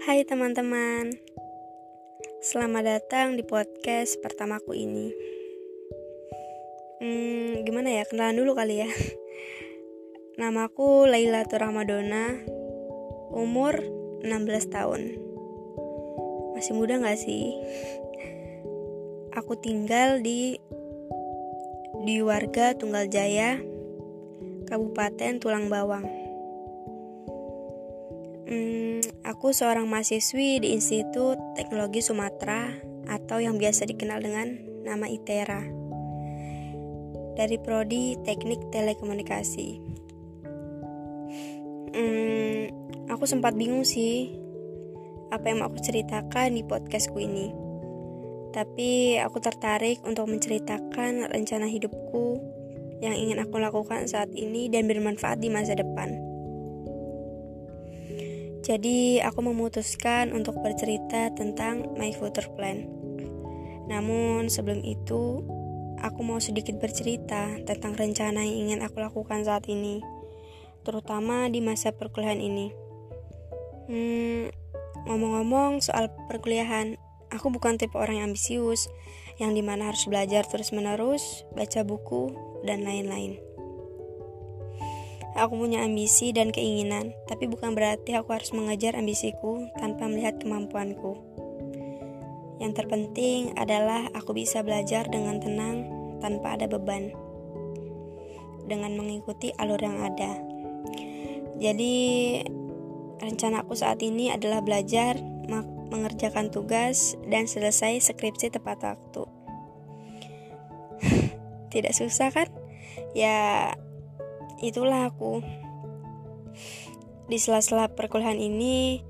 Hai teman-teman, selamat datang di podcast pertamaku ini. Hmm, gimana ya, kenalan dulu kali ya. Namaku Laila Ramadona, umur 16 tahun. Masih muda gak sih? Aku tinggal di di warga Tunggal Jaya, Kabupaten Tulang Bawang. Hmm, aku seorang mahasiswi di Institut Teknologi Sumatera atau yang biasa dikenal dengan nama ITERA dari prodi Teknik Telekomunikasi. Hmm, aku sempat bingung sih apa yang mau aku ceritakan di podcastku ini. Tapi aku tertarik untuk menceritakan rencana hidupku yang ingin aku lakukan saat ini dan bermanfaat di masa depan. Jadi, aku memutuskan untuk bercerita tentang my future plan. Namun, sebelum itu, aku mau sedikit bercerita tentang rencana yang ingin aku lakukan saat ini, terutama di masa perkuliahan ini. Hmm, ngomong-ngomong soal perkuliahan, aku bukan tipe orang yang ambisius, yang di mana harus belajar terus-menerus, baca buku, dan lain-lain. Aku punya ambisi dan keinginan, tapi bukan berarti aku harus mengejar ambisiku tanpa melihat kemampuanku. Yang terpenting adalah aku bisa belajar dengan tenang tanpa ada beban, dengan mengikuti alur yang ada. Jadi, rencana aku saat ini adalah belajar, mengerjakan tugas, dan selesai skripsi tepat waktu. Tidak susah kan? Ya, itulah aku. Di sela-sela perkuliahan ini,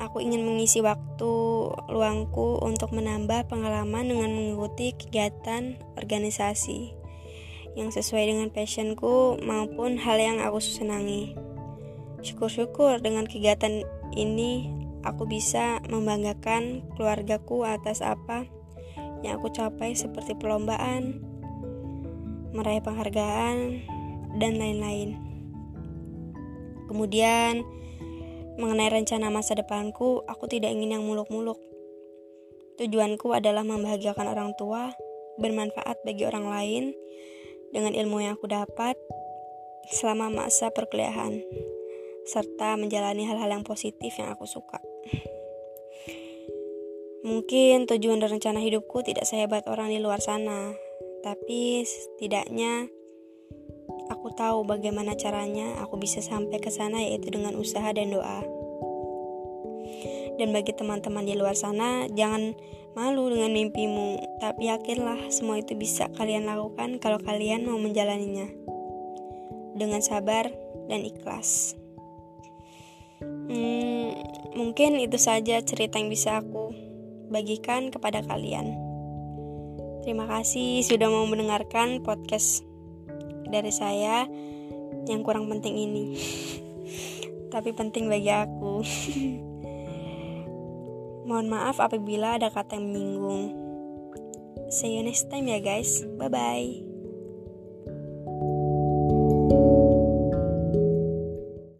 aku ingin mengisi waktu luangku untuk menambah pengalaman dengan mengikuti kegiatan organisasi yang sesuai dengan passionku maupun hal yang aku senangi. Syukur-syukur dengan kegiatan ini aku bisa membanggakan keluargaku atas apa yang aku capai seperti perlombaan, meraih penghargaan, dan lain-lain. Kemudian, mengenai rencana masa depanku, aku tidak ingin yang muluk-muluk. Tujuanku adalah membahagiakan orang tua, bermanfaat bagi orang lain dengan ilmu yang aku dapat selama masa perkuliahan, serta menjalani hal-hal yang positif yang aku suka. Mungkin tujuan dan rencana hidupku tidak sehebat orang di luar sana, tapi setidaknya Aku tahu bagaimana caranya aku bisa sampai ke sana yaitu dengan usaha dan doa. Dan bagi teman-teman di luar sana, jangan malu dengan mimpimu, tapi yakinlah semua itu bisa kalian lakukan kalau kalian mau menjalaninya. Dengan sabar dan ikhlas. Hmm, mungkin itu saja cerita yang bisa aku bagikan kepada kalian. Terima kasih sudah mau mendengarkan podcast dari saya yang kurang penting ini. Tapi penting bagi aku. Mohon maaf apabila ada kata yang menyinggung. See you next time ya guys. Bye bye